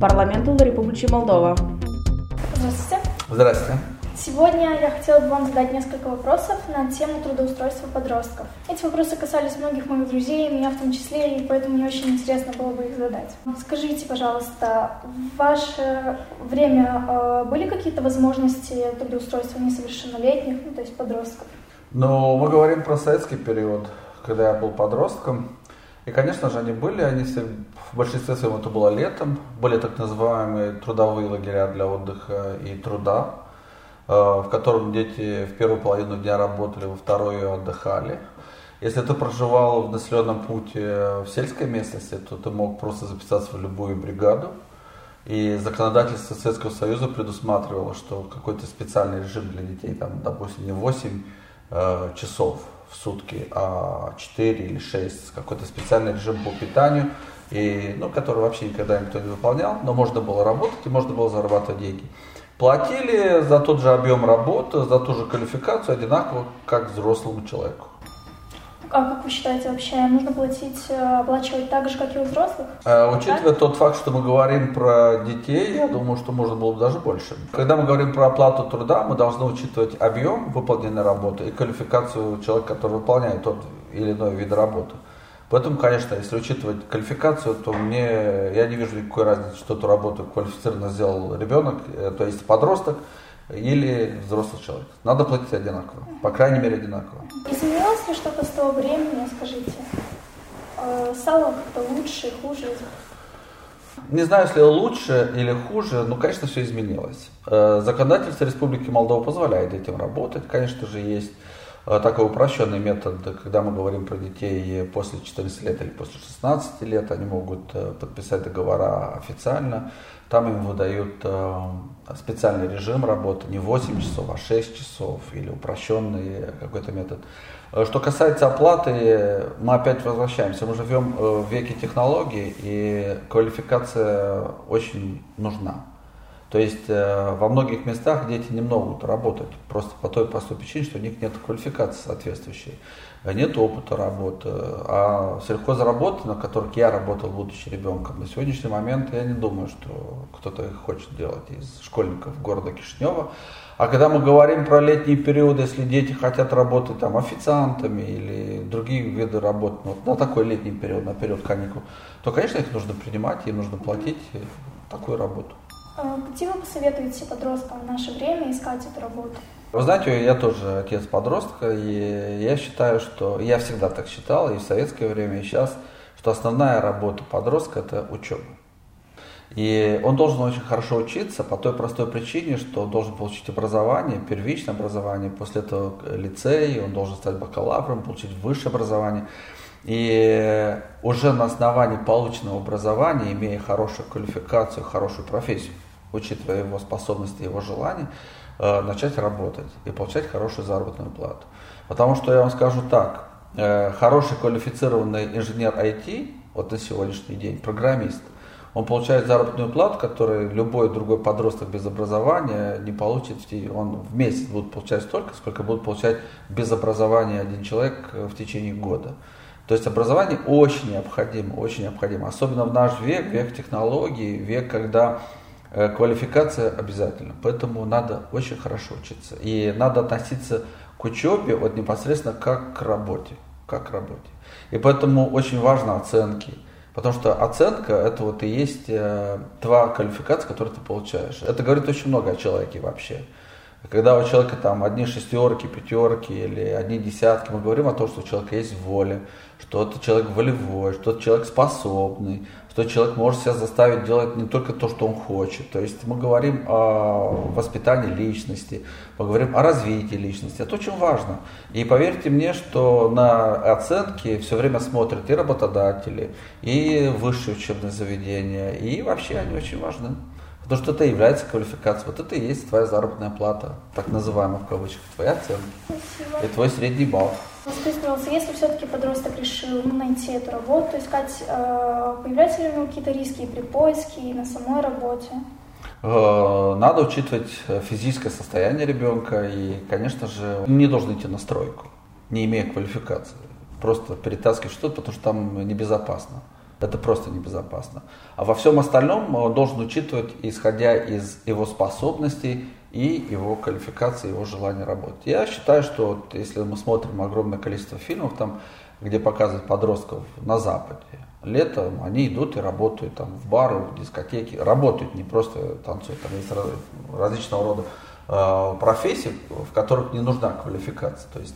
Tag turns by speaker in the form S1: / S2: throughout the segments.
S1: парламенту Республики Молдова.
S2: Здравствуйте.
S3: Здравствуйте.
S2: Сегодня я хотела бы вам задать несколько вопросов на тему трудоустройства подростков. Эти вопросы касались многих моих друзей, меня в том числе, и поэтому мне очень интересно было бы их задать. Скажите, пожалуйста, в ваше время э, были какие-то возможности трудоустройства несовершеннолетних, ну, то есть подростков?
S3: Ну, мы говорим про советский период, когда я был подростком. И, конечно же, они были, они все, в большинстве своем это было летом, были так называемые трудовые лагеря для отдыха и труда, э, в котором дети в первую половину дня работали, во вторую отдыхали. Если ты проживал в населенном пункте в сельской местности, то ты мог просто записаться в любую бригаду. И законодательство Советского Союза предусматривало, что какой-то специальный режим для детей, там, допустим, не 8 э, часов в сутки, а 4 или 6, какой-то специальный режим по питанию, и, ну, который вообще никогда никто не выполнял, но можно было работать и можно было зарабатывать деньги. Платили за тот же объем работы, за ту же квалификацию одинаково, как взрослому человеку.
S2: А как вы считаете вообще, нужно платить, э, оплачивать так же, как и у взрослых?
S3: Э, учитывая да? тот факт, что мы говорим про детей, я думаю, что можно было бы даже больше. Когда мы говорим про оплату труда, мы должны учитывать объем выполненной работы и квалификацию человека, который выполняет тот или иной вид работы. Поэтому, конечно, если учитывать квалификацию, то мне я не вижу никакой разницы, что эту работу квалифицированно сделал ребенок, э, то есть подросток, или взрослый человек. Надо платить одинаково, по крайней мере одинаково.
S2: Изменилось ли что-то с того времени, скажите? Э, стало как-то лучше, хуже?
S3: Не знаю, если лучше или хуже, но, конечно, все изменилось. Э, законодательство Республики Молдова позволяет этим работать. Конечно же, есть такой упрощенный метод, когда мы говорим про детей после 14 лет или после 16 лет, они могут подписать договора официально. Там им выдают специальный режим работы, не 8 часов, а 6 часов или упрощенный какой-то метод. Э, что касается оплаты, мы опять возвращаемся. Мы живем э, в веке технологий, и квалификация очень нужна. То есть э, во многих местах дети не могут работать просто по той простой причине, что у них нет квалификации соответствующей, нет опыта работы. А сельхозработы, на которых я работал, будучи ребенком, на сегодняшний момент я не думаю, что кто-то их хочет делать из школьников города Кишинева. А когда мы говорим про летний период, если дети хотят работать там официантами или другие виды работ, ну, на такой летний период, на период каникул, то, конечно, их нужно принимать, им нужно платить такую работу.
S2: А где вы посоветуете подросткам в наше время искать эту работу?
S3: Вы знаете, я тоже отец подростка, и я считаю, что я всегда так считал, и в советское время, и сейчас, что основная работа подростка – это учеба. И он должен очень хорошо учиться по той простой причине, что он должен получить образование, первичное образование, после этого лицей, он должен стать бакалавром, получить высшее образование. И уже на основании полученного образования, имея хорошую квалификацию, хорошую профессию, учитывая его способности, его желания, э, начать работать и получать хорошую заработную плату. Потому что я вам скажу так, э, хороший квалифицированный инженер IT, вот на сегодняшний день, программист, он получает заработную плату, которую любой другой подросток без образования не получит. Он в месяц будет получать столько, сколько будет получать без образования один человек в течение года. То есть образование очень необходимо, очень необходимо. Особенно в наш век, век технологий, век, когда э, квалификация обязательна. Поэтому надо очень хорошо учиться. И надо относиться к учебе вот непосредственно как к работе. Как к работе. И поэтому очень важны оценки. Потому что оценка это вот и есть э, твоя квалификация, которую ты получаешь. Это говорит очень много о человеке вообще. Когда у человека там одни шестерки, пятерки или одни десятки, мы говорим о том, что у человека есть воля, что это человек волевой, что это человек способный, что человек может себя заставить делать не только то, что он хочет. То есть мы говорим о воспитании личности, мы говорим о развитии личности. Это очень важно. И поверьте мне, что на оценки все время смотрят и работодатели, и высшие учебные заведения, и вообще они очень важны. Потому что это является квалификацией. Вот это и есть твоя заработная плата, так называемая в кавычках, твоя оценка. Спасибо. И твой средний балл.
S2: Пожалуйста, если все-таки подросток решил ну, найти эту работу, искать, э, появляются ли у него какие-то риски при поиске и на самой работе?
S3: Э, надо учитывать физическое состояние ребенка и, конечно же, не должен идти на стройку, не имея квалификации. Просто перетаскивать что-то, потому что там небезопасно. Это просто небезопасно. А во всем остальном он должен учитывать, исходя из его способностей и его квалификации, его желания работать. Я считаю, что вот, если мы смотрим огромное количество фильмов, там, где показывают подростков на Западе, летом они идут и работают там в бары, в дискотеки, работают, не просто танцуют, там есть различного рода э, профессии, в которых не нужна квалификация, то есть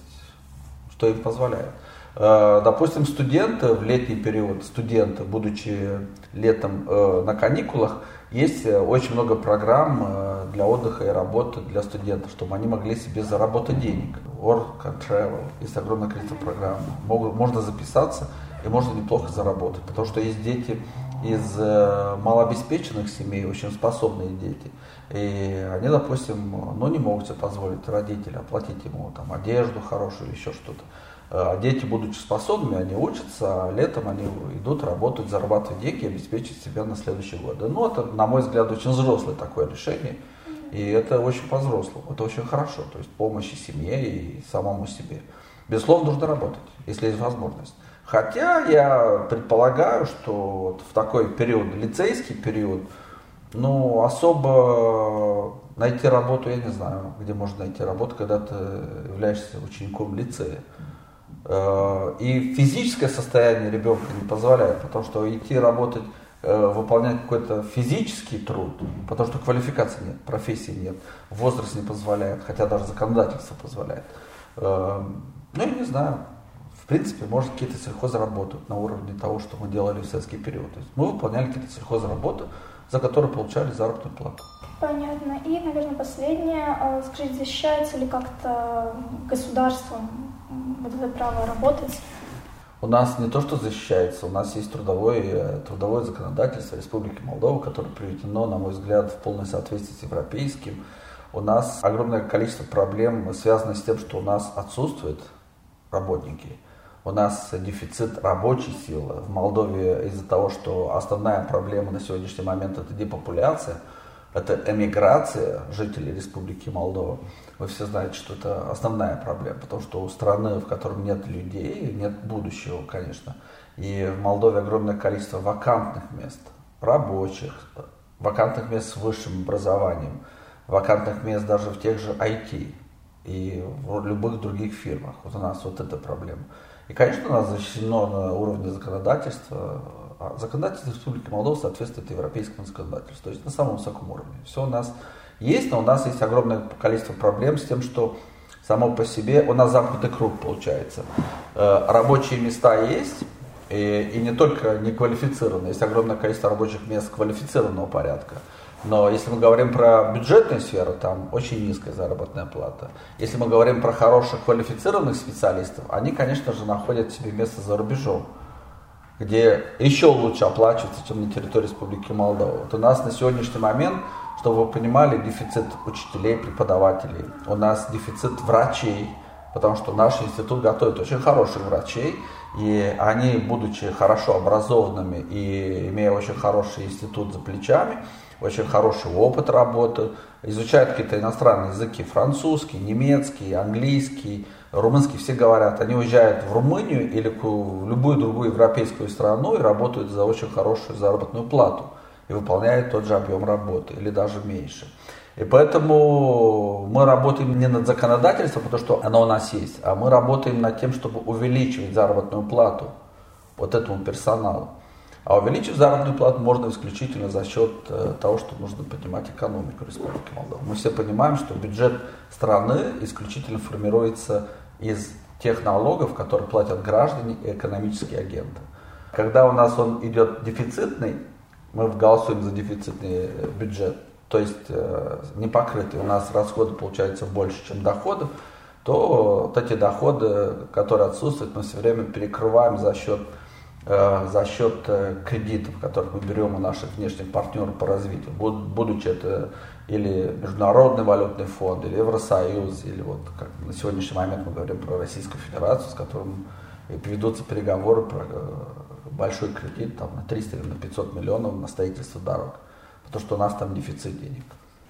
S3: что им позволяет. Э, допустим, студенты в летний период, студенты, будучи летом э, на каникулах, есть э, очень много программ для отдыха и работы для студентов, чтобы они могли себе заработать денег. Work and Travel, есть огромное количество программ. Можно записаться и можно неплохо заработать, потому что есть дети из малообеспеченных семей, очень способные дети. И они, допустим, ну, не могут себе позволить родители оплатить ему там, одежду хорошую или еще что-то. А дети, будучи способными, они учатся, а летом они идут работать, зарабатывать деньги и обеспечить себя на следующий год. Ну, это, на мой взгляд, очень взрослое такое решение. И это очень по-взрослому, это очень хорошо. То есть помощь и семье, и самому себе. Безусловно, нужно работать, если есть возможность. Хотя я предполагаю, что вот в такой период, лицейский период, ну, особо найти работу, я не знаю, где можно найти работу, когда ты являешься учеником лицея. Э, и физическое состояние ребенка не позволяет, потому что идти работать, э, выполнять какой-то физический труд, потому что квалификации нет, профессии нет, возраст не позволяет, хотя даже законодательство позволяет. Э, ну, я не знаю, в принципе, может какие-то сельхозработы на уровне того, что мы делали в советский период. То есть мы выполняли какие-то сельхозработы, за которые получали заработную плату.
S2: Понятно. И, наверное, последнее. Скажите, защищается ли как-то государством вот это право работать?
S3: У нас не то, что защищается, у нас есть трудовое, трудовое законодательство Республики Молдова, которое приведено, на мой взгляд, в полное соответствие с европейским. У нас огромное количество проблем связано с тем, что у нас отсутствуют работники. У нас дефицит рабочей силы. В Молдове из-за того, что основная проблема на сегодняшний момент это депопуляция – это эмиграция жителей Республики Молдова. Вы все знаете, что это основная проблема, потому что у страны, в которой нет людей, нет будущего, конечно. И в Молдове огромное количество вакантных мест, рабочих, вакантных мест с высшим образованием, вакантных мест даже в тех же IT и в любых других фирмах. Вот у нас вот эта проблема. И, конечно, у нас защищено на уровне законодательства а законодательство Республики Молдова соответствует европейскому законодательству, то есть на самом высоком уровне. Все у нас есть, но у нас есть огромное количество проблем с тем, что само по себе у нас замкнутый круг получается. Э, рабочие места есть, и, и не только неквалифицированные, есть огромное количество рабочих мест квалифицированного порядка. Но если мы говорим про бюджетную сферу, там очень низкая заработная плата. Если мы говорим про хороших квалифицированных специалистов, они, конечно же, находят себе место за рубежом где еще лучше оплачивается, чем на территории Республики Молдова. Вот у нас на сегодняшний момент, чтобы вы понимали, дефицит учителей, преподавателей, у нас дефицит врачей, потому что наш институт готовит очень хороших врачей, и они, будучи хорошо образованными и имея очень хороший институт за плечами, очень хороший опыт работы, изучают какие-то иностранные языки, французский, немецкий, английский, румынский все говорят, они уезжают в Румынию или в любую другую европейскую страну и работают за очень хорошую заработную плату и выполняют тот же объем работы или даже меньше. И поэтому мы работаем не над законодательством, потому что оно у нас есть, а мы работаем над тем, чтобы увеличивать заработную плату вот этому персоналу. А увеличить заработную плату можно исключительно за счет э, того, что нужно поднимать экономику Республики Молдова. Мы все понимаем, что бюджет страны исключительно формируется из тех налогов, которые платят граждане и экономические агенты. Когда у нас он идет дефицитный, мы голосуем за дефицитный э, бюджет, то есть э, не покрытый, у нас расходы получаются больше, чем доходы, то вот эти доходы, которые отсутствуют, мы все время перекрываем за счет, за счет э, кредитов, которые мы берем у наших внешних партнеров по развитию, будучи это или Международный валютный фонд, или Евросоюз, или вот как на сегодняшний момент мы говорим про Российскую Федерацию, с которым ведутся переговоры про э, большой кредит там, на 300 или на 500 миллионов на строительство дорог, потому что у нас там дефицит денег.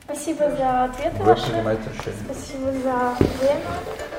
S2: Спасибо за ответы
S3: Вы
S2: ваши.
S3: принимаете решение.
S2: Спасибо за время.